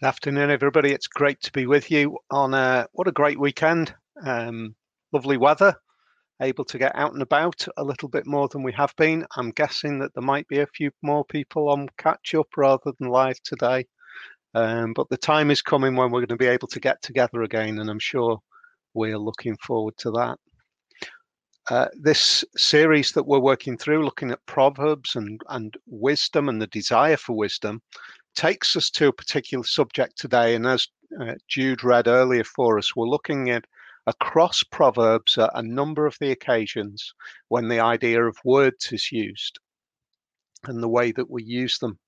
Good afternoon, everybody. It's great to be with you on a, what a great weekend. Um, lovely weather, able to get out and about a little bit more than we have been. I'm guessing that there might be a few more people on catch up rather than live today. Um, but the time is coming when we're going to be able to get together again, and I'm sure we're looking forward to that. Uh, this series that we're working through, looking at Proverbs and, and wisdom and the desire for wisdom, takes us to a particular subject today. And as uh, Jude read earlier for us, we're looking at across Proverbs at a number of the occasions when the idea of words is used and the way that we use them.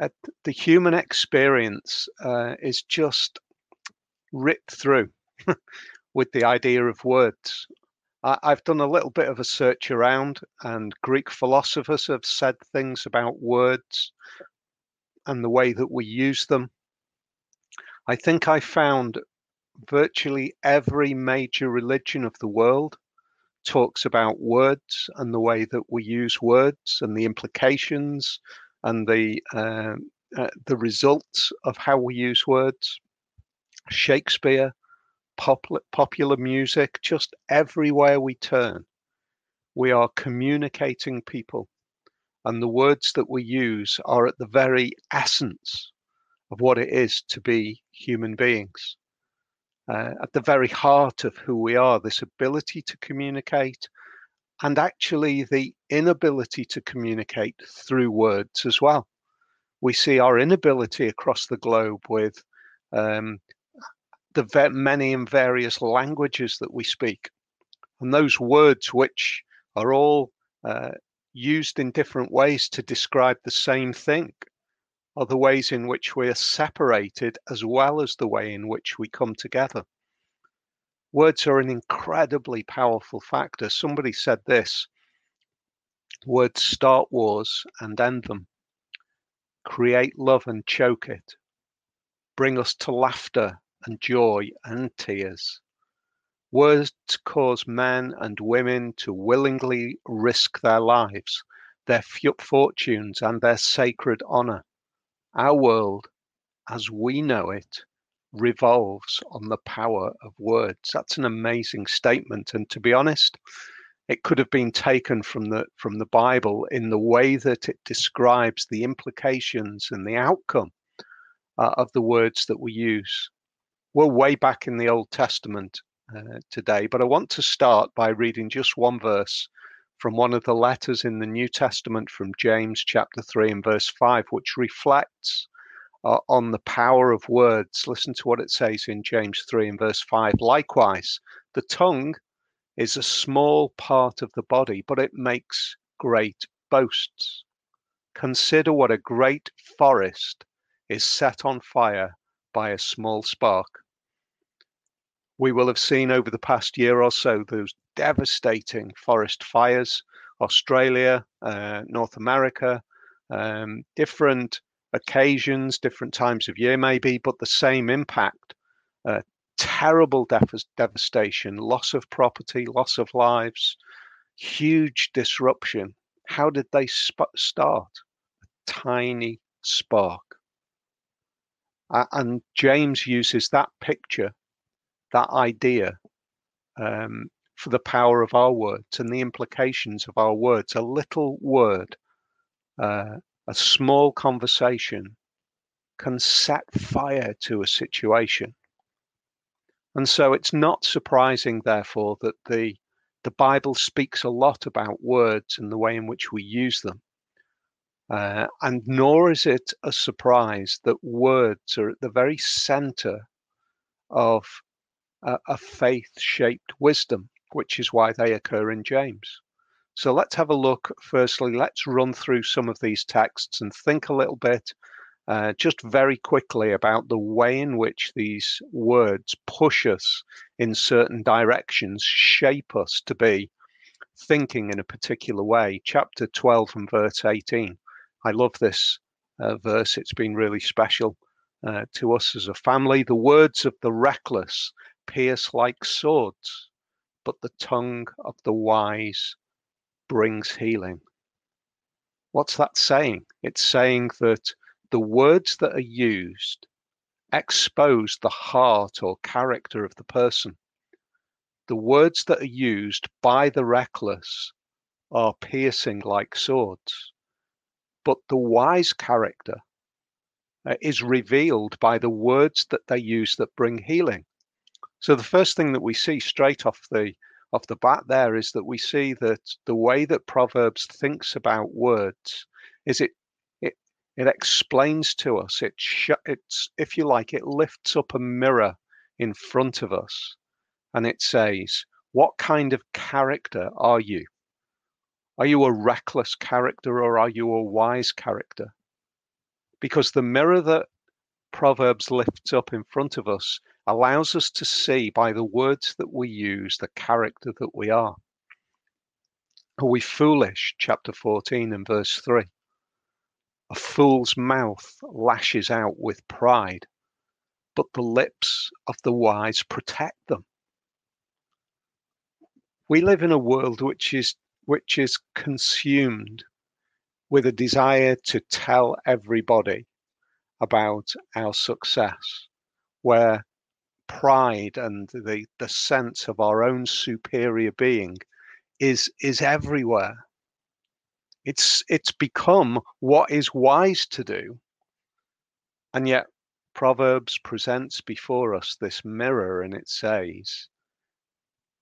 Uh, the human experience uh, is just ripped through with the idea of words. I, I've done a little bit of a search around, and Greek philosophers have said things about words and the way that we use them. I think I found virtually every major religion of the world talks about words and the way that we use words and the implications and the uh, uh, the results of how we use words. Shakespeare, popular, popular music, just everywhere we turn, we are communicating people and the words that we use are at the very essence of what it is to be human beings. Uh, at the very heart of who we are, this ability to communicate and actually the inability to communicate through words as well. We see our inability across the globe with um, the many and various languages that we speak. And those words, which are all uh, used in different ways to describe the same thing are the ways in which we are separated as well as the way in which we come together. Words are an incredibly powerful factor. Somebody said this words start wars and end them, create love and choke it, bring us to laughter and joy and tears. Words cause men and women to willingly risk their lives, their fortunes, and their sacred honor. Our world, as we know it, revolves on the power of words. That's an amazing statement. And to be honest, it could have been taken from the from the Bible in the way that it describes the implications and the outcome uh, of the words that we use. We're way back in the Old Testament uh, today, but I want to start by reading just one verse from one of the letters in the New Testament from James chapter 3 and verse 5, which reflects uh, on the power of words. Listen to what it says in James 3 and verse 5. Likewise, the tongue is a small part of the body, but it makes great boasts. Consider what a great forest is set on fire by a small spark we will have seen over the past year or so those devastating forest fires, Australia, uh, North America, um, different occasions, different times of year, maybe, but the same impact. Uh, terrible dev- devastation, loss of property, loss of lives, huge disruption. How did they sp- start? A tiny spark. Uh, and James uses that picture that idea um, for the power of our words and the implications of our words. A little word, uh, a small conversation can set fire to a situation. And so it's not surprising, therefore, that the the Bible speaks a lot about words and the way in which we use them. Uh, and nor is it a surprise that words are at the very center of a, a faith shaped wisdom, which is why they occur in James. So let's have a look. Firstly, let's run through some of these texts and think a little bit, uh, just very quickly, about the way in which these words push us in certain directions, shape us to be thinking in a particular way. Chapter 12 and verse 18. I love this uh, verse, it's been really special uh, to us as a family. The words of the reckless pierce like swords, but the tongue of the wise brings healing. What's that saying? It's saying that the words that are used expose the heart or character of the person. The words that are used by the reckless are piercing like swords, but the wise character uh, is revealed by the words that they use that bring healing. So the first thing that we see straight off the off the bat there is that we see that the way that Proverbs thinks about words is it it it explains to us. It sh- it's if you like, it lifts up a mirror in front of us, and it says, "What kind of character are you? Are you a reckless character or are you a wise character?" Because the mirror that Proverbs lifts up in front of us allows us to see by the words that we use the character that we are. Are we foolish? Chapter 14 and verse 3. A fool's mouth lashes out with pride, but the lips of the wise protect them. We live in a world which is which is consumed with a desire to tell everybody about our success, where pride and the, the sense of our own superior being is is everywhere. It's it's become what is wise to do. And yet Proverbs presents before us this mirror and it says,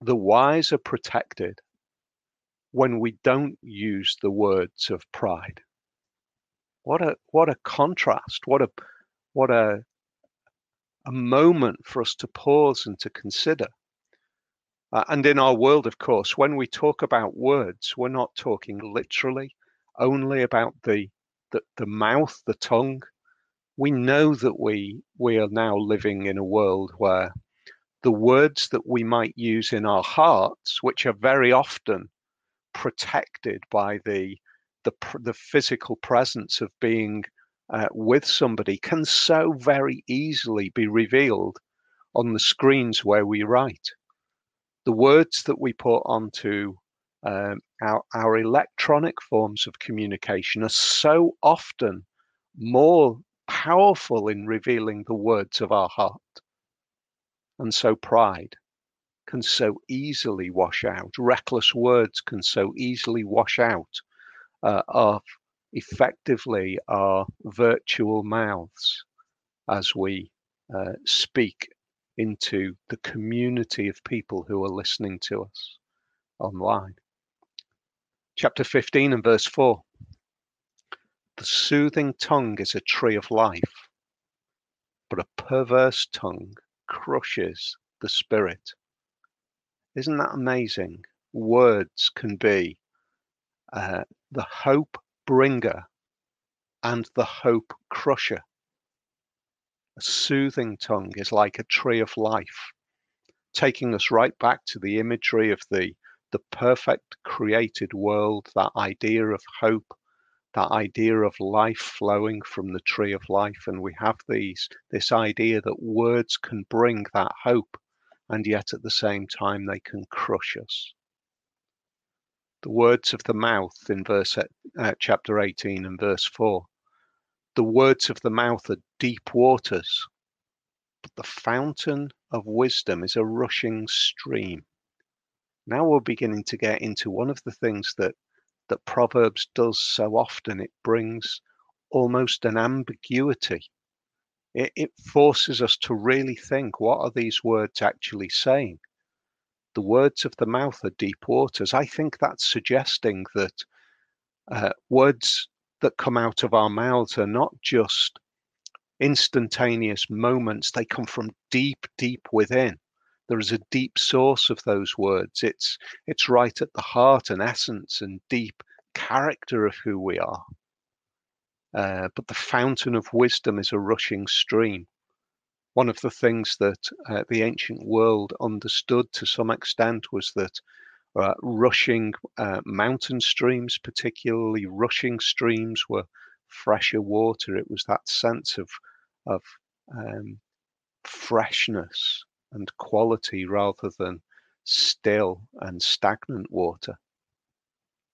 the wise are protected when we don't use the words of pride. What a what a contrast, what a what a a moment for us to pause and to consider. Uh, and in our world, of course, when we talk about words, we're not talking literally only about the, the, the mouth, the tongue. We know that we, we are now living in a world where the words that we might use in our hearts, which are very often protected by the, the, the physical presence of being uh, with somebody can so very easily be revealed on the screens where we write. The words that we put onto um, our, our electronic forms of communication are so often more powerful in revealing the words of our heart. And so pride can so easily wash out, reckless words can so easily wash out uh, of effectively are virtual mouths as we uh, speak into the community of people who are listening to us online. Chapter 15 and verse 4 The soothing tongue is a tree of life, but a perverse tongue crushes the spirit. Isn't that amazing? Words can be uh, the hope bringer and the hope crusher. A soothing tongue is like a tree of life, taking us right back to the imagery of the, the perfect created world, that idea of hope, that idea of life flowing from the tree of life. And we have these this idea that words can bring that hope, and yet at the same time they can crush us the words of the mouth in verse uh, chapter 18 and verse 4 the words of the mouth are deep waters but the fountain of wisdom is a rushing stream. Now we're beginning to get into one of the things that that proverbs does so often. It brings almost an ambiguity. It, it forces us to really think what are these words actually saying the words of the mouth are deep waters. I think that's suggesting that uh, words that come out of our mouths are not just instantaneous moments, they come from deep, deep within. There is a deep source of those words. It's it's right at the heart and essence and deep character of who we are. Uh, but the fountain of wisdom is a rushing stream one of the things that uh, the ancient world understood to some extent was that uh, rushing uh, mountain streams, particularly rushing streams, were fresher water. It was that sense of of um, freshness and quality rather than still and stagnant water,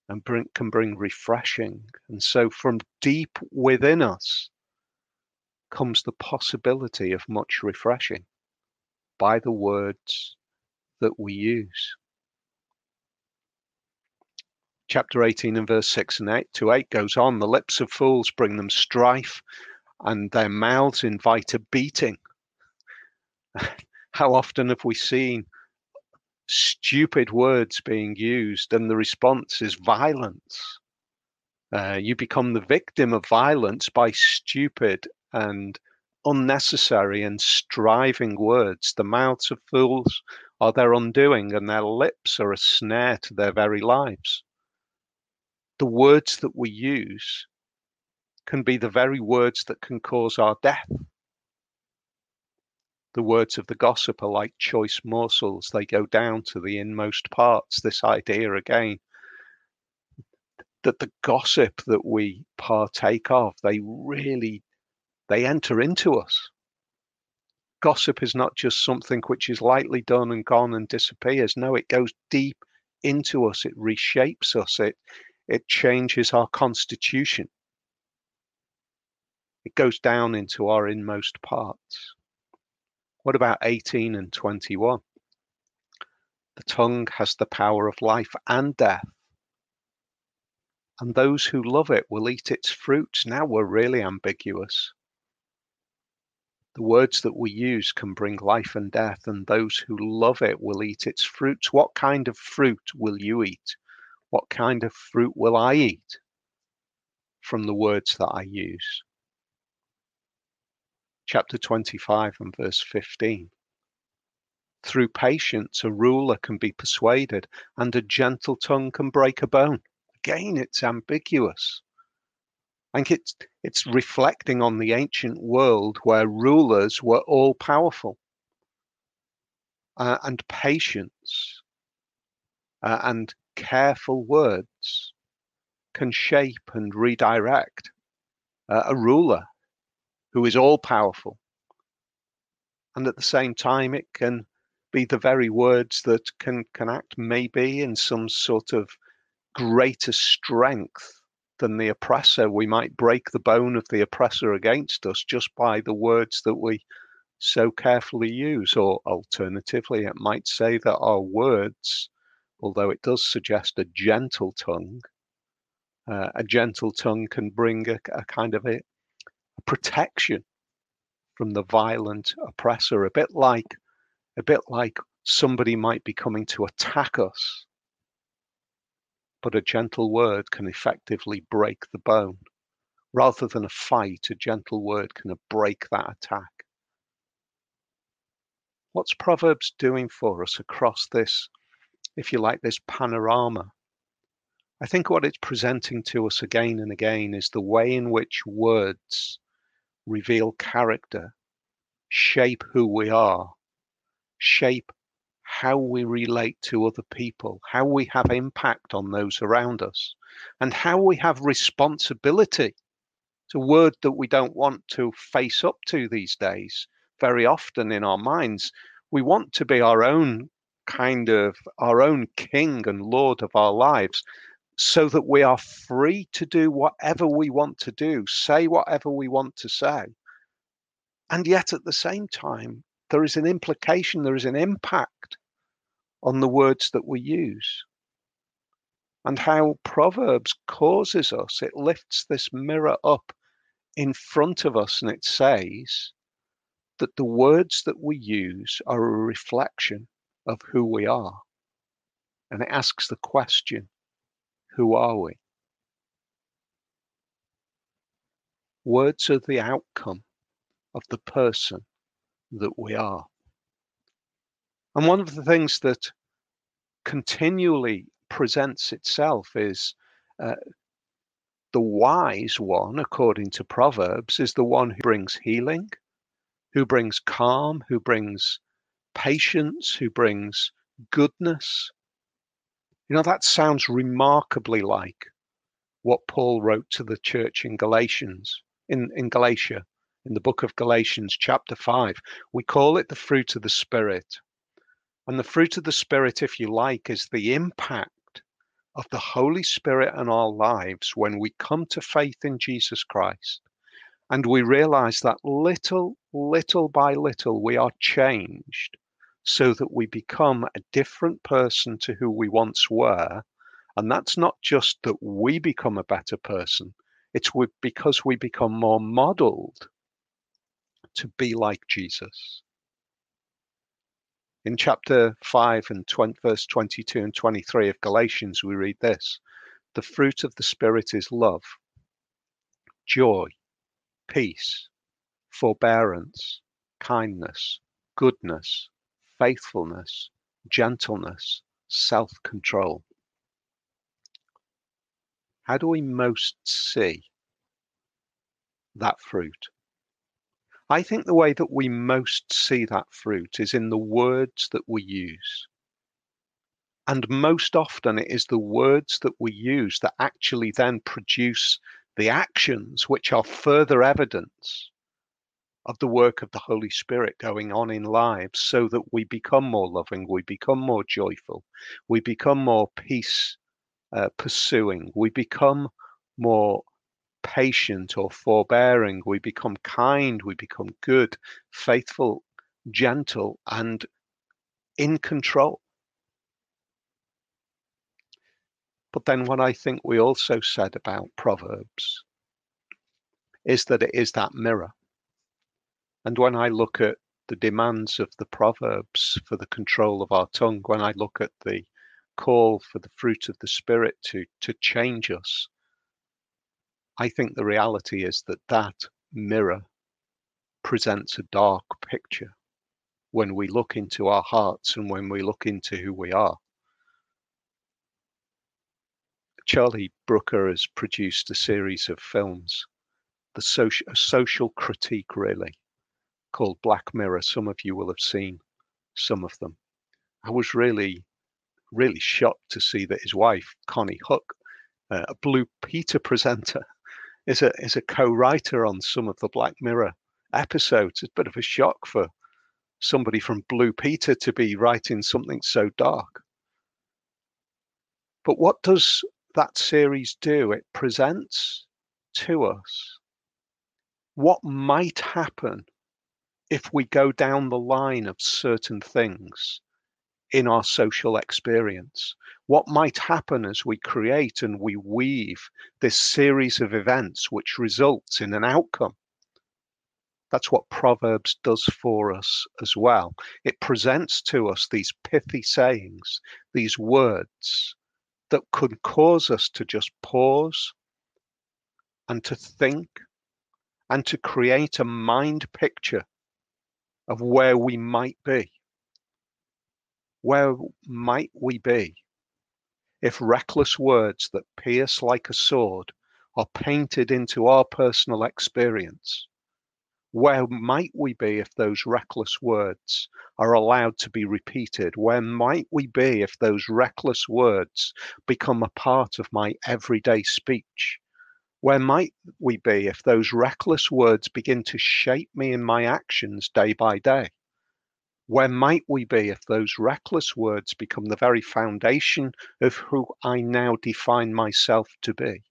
and bring, can bring refreshing. And so, from deep within us, comes the possibility of much refreshing by the words that we use. Chapter 18 and verse 6 and 8 to 8 goes on the lips of fools bring them strife, and their mouths invite a beating. How often have we seen stupid words being used and the response is violence? Uh, you become the victim of violence by stupid and unnecessary and striving words. The mouths of fools are their undoing, and their lips are a snare to their very lives. The words that we use can be the very words that can cause our death. The words of the gossip are like choice morsels, they go down to the inmost parts. This idea again that the gossip that we partake of, they really they enter into us. Gossip is not just something which is lightly done and gone and disappears. No, it goes deep into us. It reshapes us. It it changes our constitution. It goes down into our inmost parts. What about 18 and 21? The tongue has the power of life and death. And those who love it will eat its fruits. Now we're really ambiguous. The words that we use can bring life and death, and those who love it will eat its fruits. What kind of fruit will you eat? What kind of fruit will I eat from the words that I use? chapter 25 and verse 15. Through patience, a ruler can be persuaded, and a gentle tongue can break a bone. Again, it's ambiguous. I think it's, it's reflecting on the ancient world where rulers were all powerful. Uh, and patience uh, and careful words can shape and redirect uh, a ruler who is all powerful. And at the same time, it can be the very words that can, can act maybe in some sort of greater strength than the oppressor. We might break the bone of the oppressor against us just by the words that we so carefully use. Or alternatively, it might say that our words, although it does suggest a gentle tongue, uh, a gentle tongue can bring a, a kind of a, protection from the violent oppressor, a bit like a bit like somebody might be coming to attack us. But a gentle word can effectively break the bone. Rather than a fight, a gentle word can break that attack. What's Proverbs doing for us across this, if you like, this panorama? I think what it's presenting to us again and again is the way in which words reveal character, shape who we are, shape how we relate to other people, how we have impact on those around us, and how we have responsibility. It's a word that we don't want to face up to these days. Very often in our minds, we want to be our own kind of our own king and lord of our lives so that we are free to do whatever we want to do, say whatever we want to say. And yet at the same time, there is an implication, there is an impact on the words that we use. And how Proverbs causes us, it lifts this mirror up in front of us and it says that the words that we use are a reflection of who we are. And it asks the question who are we? Words are the outcome of the person that we are. And one of the things that continually presents itself is uh, the wise one, according to Proverbs, is the one who brings healing, who brings calm, who brings patience, who brings goodness, you know, that sounds remarkably like what Paul wrote to the church in Galatians, in, in Galatia, in the book of Galatians, chapter 5. We call it the fruit of the Spirit. And the fruit of the Spirit, if you like, is the impact of the Holy Spirit in our lives when we come to faith in Jesus Christ And we realize that little, little by little, we are changed so that we become a different person to who we once were. And that's not just that we become a better person, it's because we become more modeled to be like Jesus. In chapter 5 and 20, verse 22 and 23 of Galatians, we read this The fruit of the Spirit is love, joy, peace, forbearance, kindness, goodness, faithfulness, gentleness, self control. How do we most see that fruit? I think the way that we most see that fruit is in the words that we use. And most often, it is the words that we use that actually then produce the actions which are further evidence of the work of the Holy Spirit going on in lives so that we become more loving, we become more joyful, we become more peace uh, pursuing, we become more patient or forbearing, we become kind, we become good, faithful, gentle, and in control. But then, what I think we also said about Proverbs is that it is that mirror. And when I look at the demands of the Proverbs for the control of our tongue, when I look at the call for the fruit of the Spirit to, to change us, I think the reality is that that mirror presents a dark picture when we look into our hearts and when we look into who we are. Charlie Brooker has produced a series of films, the social, a social critique, really, called Black Mirror. Some of you will have seen some of them. I was really, really shocked to see that his wife, Konnie Huq, uh, a Blue Peter presenter, is a is a co-writer on some of the Black Mirror episodes. It's a bit of a shock for somebody from Blue Peter to be writing something so dark. But what does that series do? It presents to us what might happen if we go down the line of certain things in our social experience. What might happen as we create and we weave this series of events which results in an outcome? That's what Proverbs does for us as well. It presents to us these pithy sayings, these words that could cause us to just pause and to think and to create a mind picture of where we might be. Where might we be if reckless words that pierce like a sword are painted into our personal experience? Where might we be if those reckless words are allowed to be repeated? Where might we be if those reckless words become a part of my everyday speech? Where might we be if those reckless words begin to shape me in my actions day by day? Where might we be if those reckless words become the very foundation of who I now define myself to be?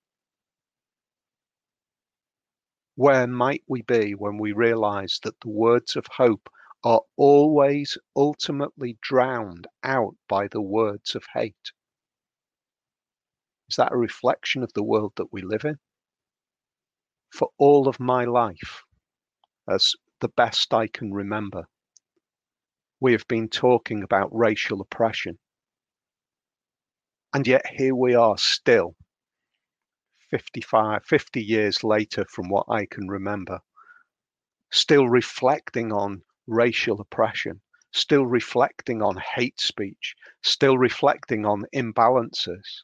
Where might we be when we realize that the words of hope are always ultimately drowned out by the words of hate? Is that a reflection of the world that we live in? For all of my life, as the best I can remember, we have been talking about racial oppression. And yet here we are still, 55, 50 years later from what I can remember, still reflecting on racial oppression, still reflecting on hate speech, still reflecting on imbalances.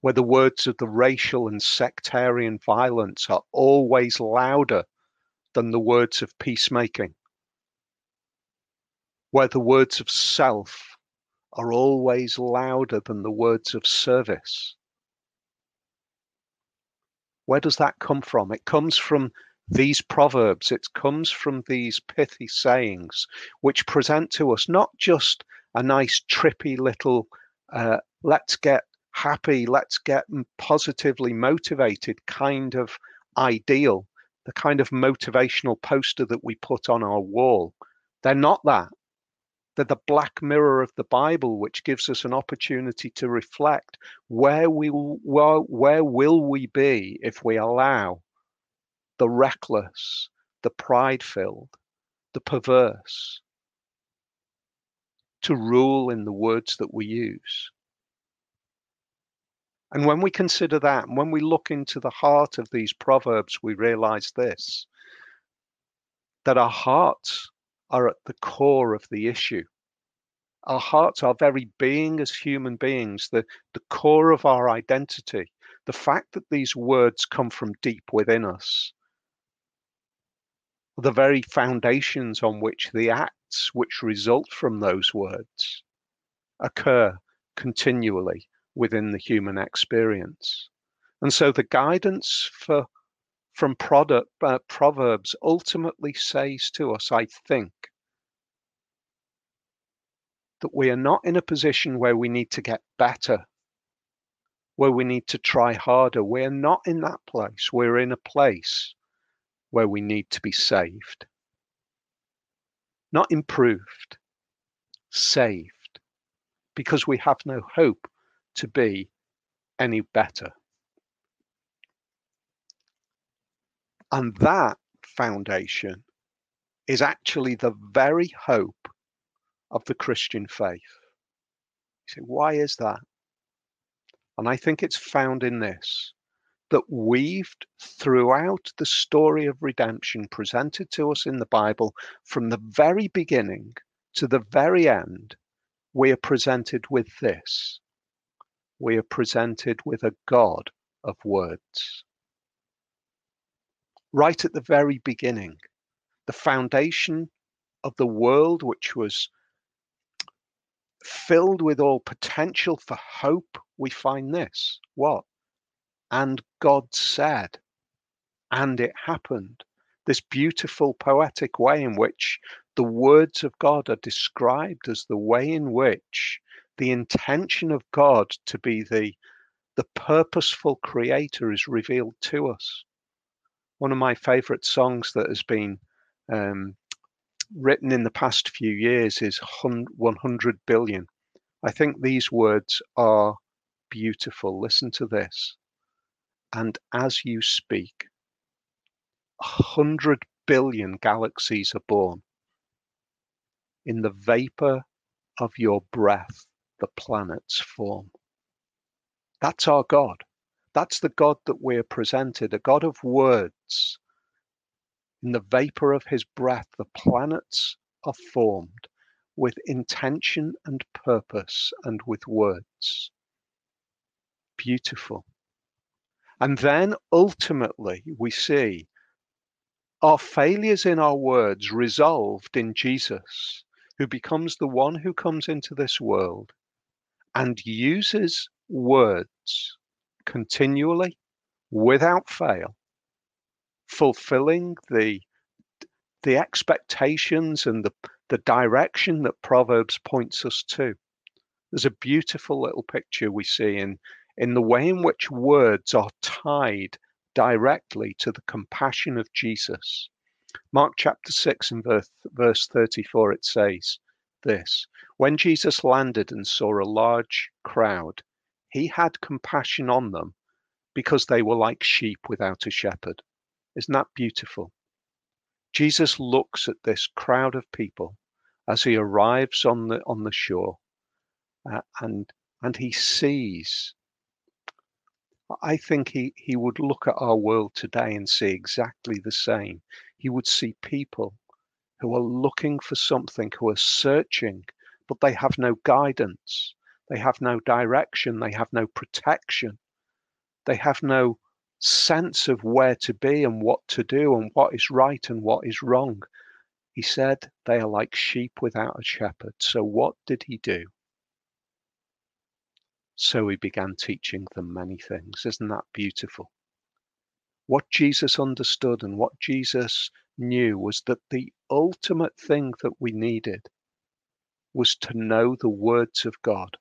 Where the words of the racial and sectarian violence are always louder than the words of peacemaking where the words of self are always louder than the words of service. Where does that come from? It comes from these proverbs, it comes from these pithy sayings, which present to us not just a nice, trippy little, uh, let's get happy, let's get positively motivated kind of ideal, the kind of motivational poster that we put on our wall. They're not that. They're the black mirror of the Bible, which gives us an opportunity to reflect where we where, where will we be if we allow the reckless, the pride-filled, the perverse to rule in the words that we use. And when we consider that, and when we look into the heart of these proverbs, we realize this that our hearts are at the core of the issue. Our hearts, our very being as human beings, the, the core of our identity, the fact that these words come from deep within us, the very foundations on which the acts which result from those words occur continually within the human experience. And so the guidance for from product, uh, Proverbs ultimately says to us, I think, that we are not in a position where we need to get better, where we need to try harder. We're not in that place. We're in a place where we need to be saved. Not improved, saved, because we have no hope to be any better. And that foundation is actually the very hope of the Christian faith. You say, why is that? And I think it's found in this that weaved throughout the story of redemption presented to us in the Bible from the very beginning to the very end, we are presented with this we are presented with a God of words. Right at the very beginning, the foundation of the world, which was filled with all potential for hope, we find this what? And God said, and it happened. This beautiful poetic way in which the words of God are described as the way in which the intention of God to be the the purposeful creator is revealed to us. One of my favorite songs that has been um, written in the past few years is 100 billion. I think these words are beautiful. Listen to this. And as you speak, 100 billion galaxies are born. In the vapor of your breath, the planets form. That's our God. That's the God that we're presented, a God of words. In the vapor of his breath, the planets are formed with intention and purpose and with words. Beautiful. And then ultimately, we see our failures in our words resolved in Jesus, who becomes the one who comes into this world and uses words continually without fail, fulfilling the the expectations and the, the direction that Proverbs points us to. There's a beautiful little picture we see in, in the way in which words are tied directly to the compassion of Jesus. Mark chapter 6 and verse, verse 34, it says this when Jesus landed and saw a large crowd, he had compassion on them because they were like sheep without a shepherd. Isn't that beautiful? Jesus looks at this crowd of people as he arrives on the on the shore, uh, and and he sees. I think he he would look at our world today and see exactly the same. He would see people who are looking for something, who are searching but they have no guidance. They have no direction. They have no protection. They have no sense of where to be and what to do and what is right and what is wrong. He said, They are like sheep without a shepherd. So what did he do? So he began teaching them many things. Isn't that beautiful? What Jesus understood and what Jesus knew was that the ultimate thing that we needed was to know the words of God.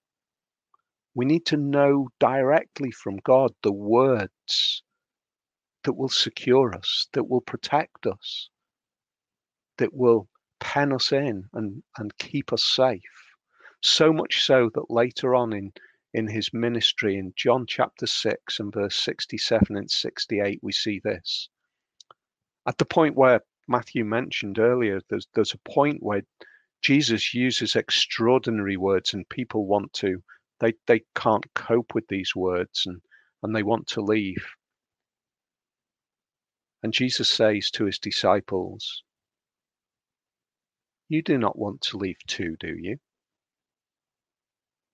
We need to know directly from God the words that will secure us, that will protect us, that will pen us in and, and keep us safe. So much so that later on in, in his ministry in John chapter 6 and verse 67 and 68, we see this. At the point where Matthew mentioned earlier, there's, there's a point where Jesus uses extraordinary words and people want to, they, they can't cope with these words and, and they want to leave. And Jesus says to his disciples, You do not want to leave too, do you?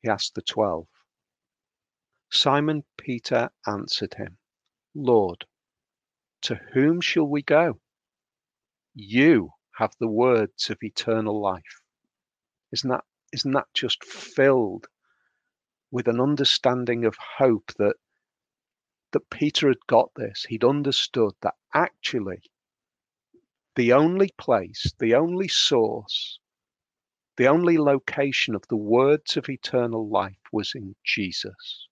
He asked the twelve. Simon Peter answered him, Lord, to whom shall we go? You have the words of eternal life. Isn't that, isn't that just filled with an understanding of hope that that Peter had got this. He'd understood that actually the only place, the only source, the only location of the words of eternal life was in Jesus.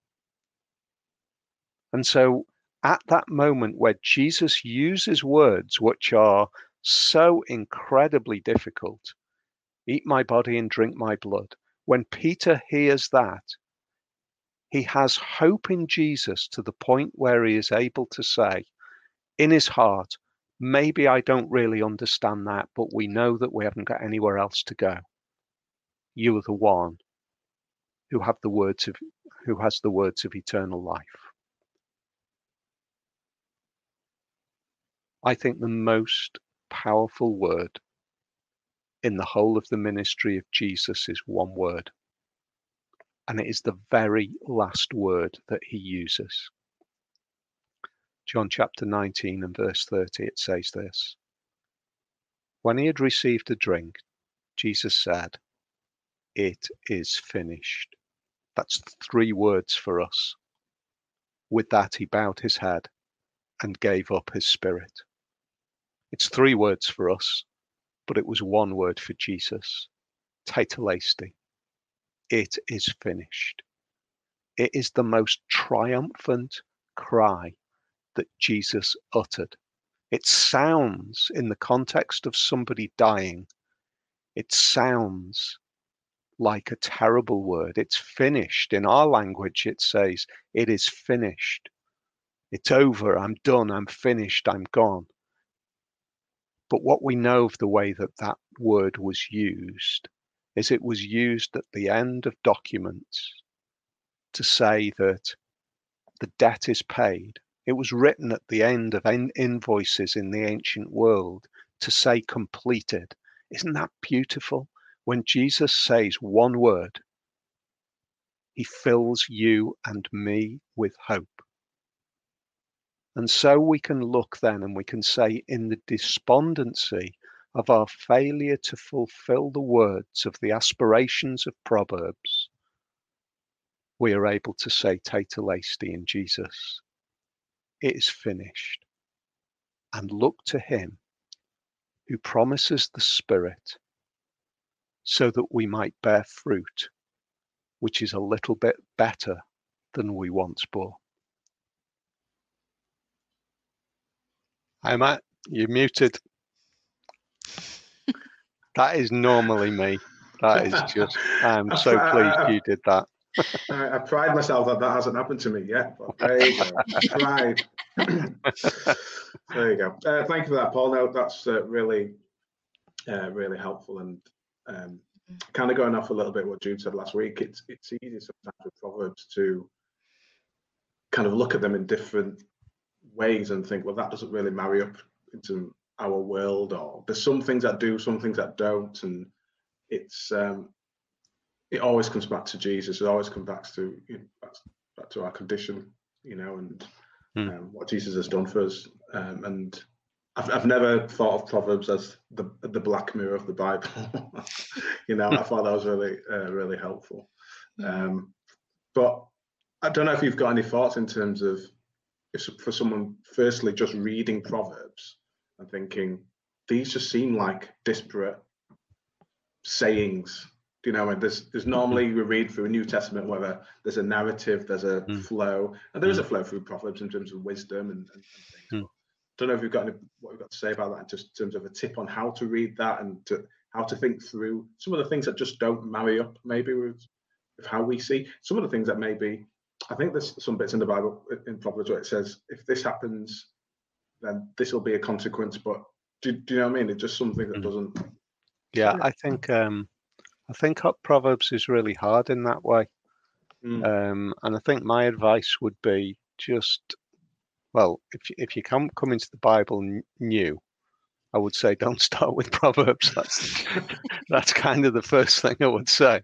And so at that moment where Jesus uses words which are so incredibly difficult eat my body and drink my blood. When Peter hears that, he has hope in Jesus to the point where he is able to say in his heart, maybe I don't really understand that, but we know that we haven't got anywhere else to go. You are the one who have the words of who has the words of eternal life. I think the most powerful word in the whole of the ministry of Jesus is one word and it is the very last word that he uses. John chapter 19 and verse 30, it says this When he had received a drink, Jesus said, It is finished. That's three words for us. With that, he bowed his head and gave up his spirit. It's three words for us, but it was one word for Jesus. Tetelestai. It is finished. It is the most triumphant cry that Jesus uttered. It sounds, in the context of somebody dying, it sounds like a terrible word. It's finished. In our language, it says, It is finished. It's over. I'm done. I'm finished. I'm gone. But what we know of the way that that word was used is it was used at the end of documents to say that the debt is paid. It was written at the end of in- invoices in the ancient world to say completed. Isn't that beautiful? When Jesus says one word, he fills you and me with hope. And so we can look then and we can say, in the despondency of our failure to fulfill the words of the aspirations of Proverbs, we are able to say Tetelestai in Jesus. It is finished. And look to him who promises the Spirit so that we might bear fruit, which is a little bit better than we once bore. Hi, Matt. You're muted. That is normally me. That is just. I'm so pleased you did that. I, I, pride myself that that hasn't happened to me yet. But there you go. Pride. there you go. Uh, thank you for that, Paul. No, that's uh, really, uh, really helpful and um, kind of going off a little bit what Jude said last week. It's it's easy sometimes with proverbs to kind of look at them in different ways and think, well, that doesn't really marry up into our world or there's some things that do some things that don't and it's um it always comes back to jesus it always comes back to you know, back, back to our condition you know and mm. um, what jesus has done for us um, and I've, I've never thought of proverbs as the the black mirror of the bible you know i thought that was really uh, really helpful hmm. um but i don't know if you've got any thoughts in terms of if for someone firstly just reading proverbs and thinking these just seem like disparate sayings, Do you know? And there's there's normally we read through a New Testament whether there's a narrative, there's a Mm. flow, and there is a Mm. flow through Proverbs in terms of wisdom and, and, and things. Mm. Don't know if you've got any, what you've got to say about that, just in terms of a tip on how to read that and to, how to think through some of the things that just don't marry up maybe with, with how we see some of the things that maybe. I think there's some bits in the Bible in Proverbs where it says if this happens, then this will be a consequence. But do, do you know what I mean? It's just something that Mm. doesn't. Yeah, Yeah. I think um, I think Proverbs is really hard in that way. Mm, Um, and I think my advice would be just, well, if you- if you come come into the Bible n- new, I would say don't start with Proverbs. That's that's kind of the first thing I would say.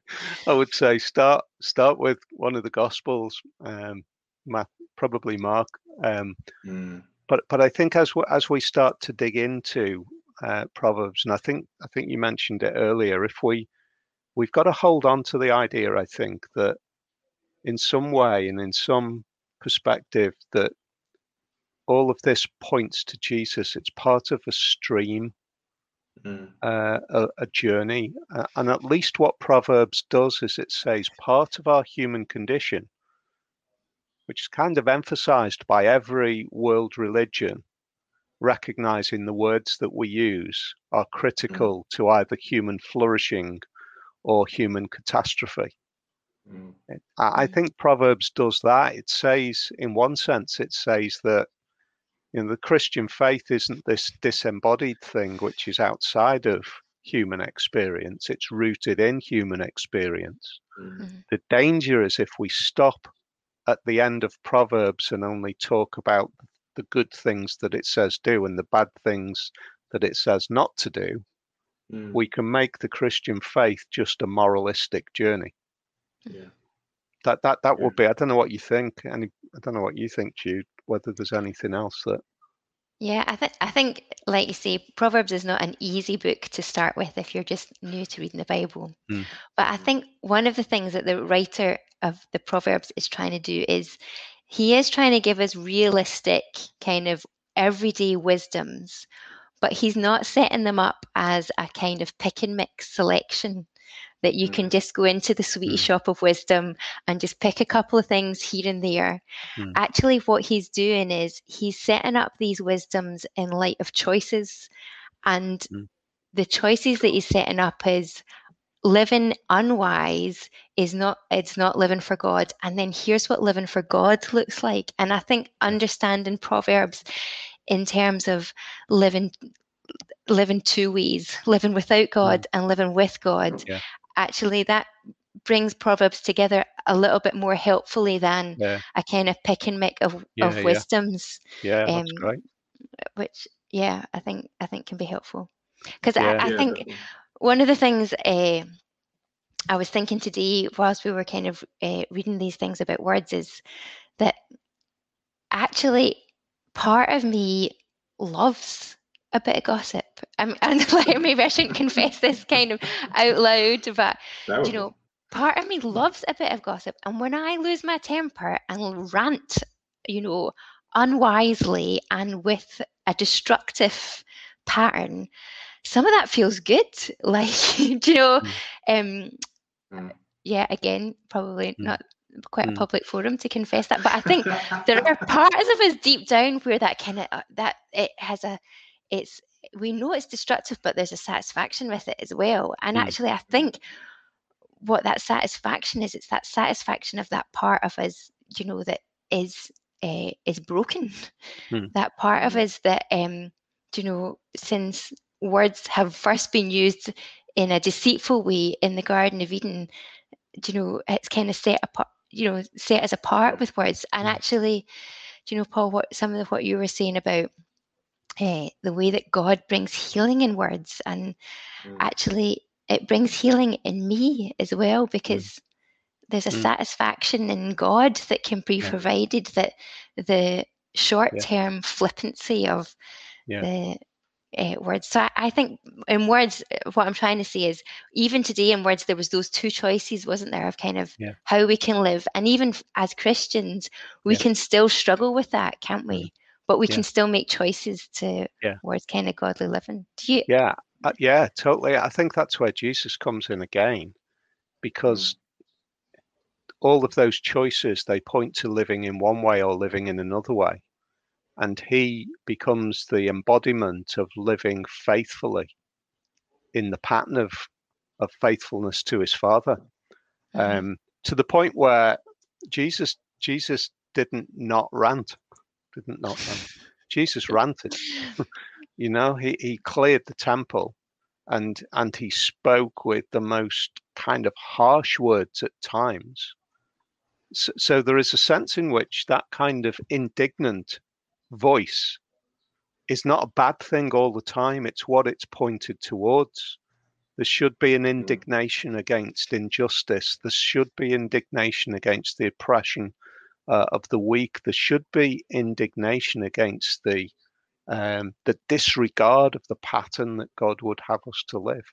I would say start start with one of the Gospels, um, Ma- probably Mark. Um, mm, but but I think as we, as we start to dig into uh, Proverbs, and I think I think you mentioned it earlier, if we we've got to hold on to the idea, I think that in some way and in some perspective that all of this points to Jesus. It's part of a stream, mm, uh, a, a journey, uh, and at least what Proverbs does is it says part of our human condition, which is kind of emphasized by every world religion, recognizing the words that we use are critical to either human flourishing or human catastrophe. mm, I I Mm. think Proverbs does that. It says, in one sense, it says that you know the Christian faith isn't this disembodied thing which is outside of human experience. It's rooted in human experience. mm, The danger is if we stop at the end of Proverbs and only talk about the good things that it says do and the bad things that it says not to do, mm, we can make the Christian faith just a moralistic journey. yeah. that that that Yeah. would be. I don't know what you think. Any, I don't know what you think, Jude. Whether there's anything else that. Yeah, I think I think, like you say, Proverbs is not an easy book to start with if you're just new to reading the Bible. Mm. But I think one of the things that the writer of the Proverbs is trying to do is he is trying to give us realistic, kind of everyday wisdoms, but he's not setting them up as a kind of pick and mix selection that you can just go into the sweetie Mm. shop of wisdom and just pick a couple of things here and there Mm. actually what he's doing is he's setting up these wisdoms in light of choices and Mm. the choices that he's setting up is living unwise is not it's not living for god and then here's what living for god looks like and i think understanding proverbs in terms of living living two ways living without god and living with god Yeah. actually that brings proverbs together a little bit more helpfully than Yeah, a kind of pick and mix of, Yeah, of yeah. wisdoms yeah, that's Um, great. which yeah i think i think can be helpful because Yeah. I, I think definitely. One of the things uh, i was thinking today whilst we were kind of uh, reading these things about words is that actually part of me loves a bit of gossip I'm, and like maybe i shouldn't confess this kind of out loud but you know, part of me loves a bit of gossip. And when I lose my temper and rant, you know, unwisely and with a destructive pattern, some of that feels good. Like, do you know, um, Mm. yeah, again, probably Mm. not quite a Mm. public forum to confess that, but I think there are parts of us deep down where that kind of uh, that it has a it's we know it's destructive but there's a satisfaction with it as well and Mm. actually i think what that satisfaction is it's that satisfaction of that part of us you know that is uh, is broken Mm. that part of us that um you know since words have first been used in a deceitful way in the garden of eden you know it's kind of set apart you know set us apart with words and Mm. actually do you know paul what some of what you were saying about uh, the way that god brings healing in words and Mm. actually it brings healing in me as well because there's a Mm. satisfaction in god that can be Yeah. provided that the short term flippancy of Yeah. the uh, words so I, I think in words uh, what i'm trying to say is even today in words there was those two choices wasn't there of kind of Yeah. how we can live and even as christians we Yeah. Mm-hmm. can still struggle with that can't we but we Yeah. can still make choices to Yeah. towards kind of godly living do you Yeah, uh, yeah, totally. I think that's where Jesus comes in again. because all of those choices they point to living in one way or living in another way and he becomes the embodiment of living faithfully in the pattern of of faithfulness to his father. Mhm. um, to the point where jesus jesus didn't not rant didn't not rant. Jesus ranted. You know he, he cleared the temple and and he spoke with the most kind of harsh words at times. So, so there is a sense in which that kind of indignant voice is not a bad thing all the time it's what it's pointed towards there should be an indignation against injustice there should be indignation against the oppression uh, of the weak there should be indignation against the um, the disregard of the pattern that God would have us to live.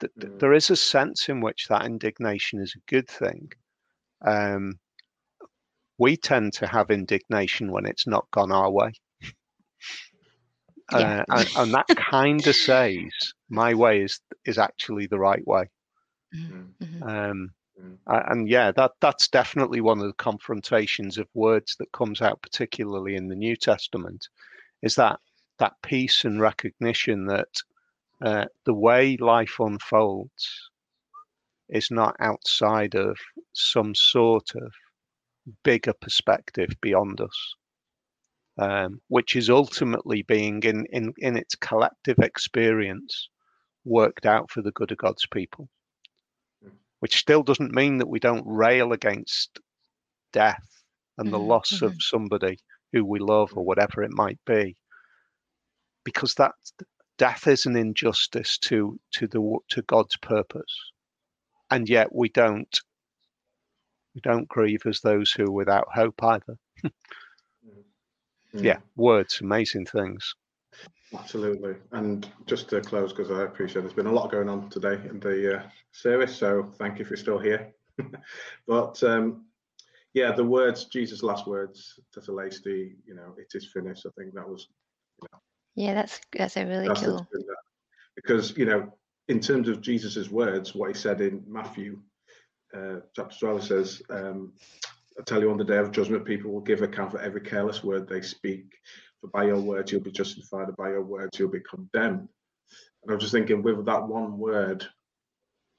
That that Mm. there is a sense in which that indignation is a good thing. Um, we tend to have indignation when it's not gone our way. Yeah. Uh, and, and that kind of says my way is is actually the right way. Mm. Mhm. Um, Mm. a- and yeah, that that's definitely one of the confrontations of words that comes out, particularly in the New Testament, is that that peace and recognition that uh, the way life unfolds is not outside of some sort of bigger perspective beyond us, um, which is ultimately being in, in in its collective experience worked out for the good of God's people. Which still doesn't mean that we don't rail against death and the Mhm, loss of somebody who we love or whatever it might be. Because that death is an injustice to to the to God's purpose. And yet we don't we don't grieve as those who are without hope either. yeah words amazing things Absolutely. And just to close, because I appreciate there's been a lot going on today in the uh, service, so thank you if you're still here. but um, yeah, the words, Jesus' last words tetelestai, you know, it is finished. I think that was Yeah, that's that's a really that's cool. thing because you know, in terms of Jesus's words, what he said in Matthew uh, chapter 12 says, um, I tell you on the day of judgment, people will give account for every careless word they speak. For by your words you'll be justified, and by your words you'll be condemned. And I was just thinking, with that one word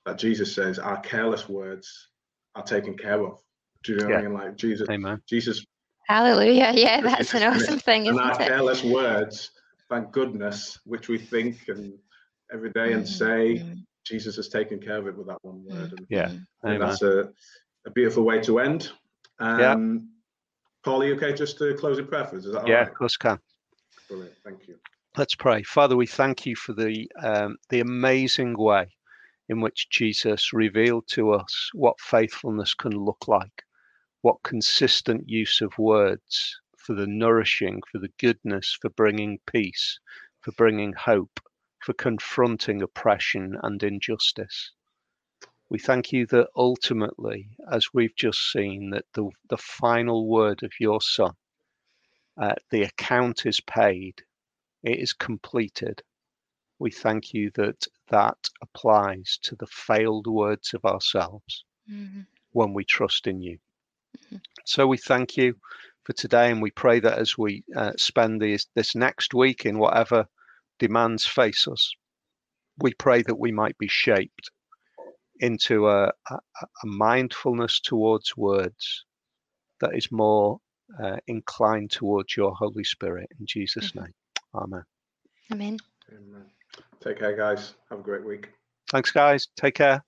that Jesus says, our careless words are taken care of. Do you know what I mean? Like Jesus, amen Jesus, Hallelujah. Yeah, that's an awesome thing, and isn't our it? careless words, thank goodness, which we think and every day and Mhm, say, mhm, Jesus has taken care of it with that one word. And Yeah. I think amen that's a, a beautiful way to end. Yeah. Um, Paul, are you okay just to close in prayer for us? Is that all yeah right? of course can Brilliant. Thank you. Let's pray. Father, we thank you for the um, the amazing way in which Jesus revealed to us what faithfulness can look like, what consistent use of words for the nourishing, for the goodness, for bringing peace, for bringing hope, for confronting oppression and injustice. We thank you that ultimately, as we've just seen, that the, the final word of your Son, uh, the account is paid, it is completed. We thank you that that applies to the failed words of ourselves Mhm. when we trust in you. Mhm. So we thank you for today, and we pray that as we uh, spend these, this next week in whatever demands face us, we pray that we might be shaped into a, a, a mindfulness towards words that is more uh, inclined towards your Holy Spirit. In Jesus' Mhm. name, Amen. Amen. Amen. Take care, guys. Have a great week. Thanks, guys. Take care.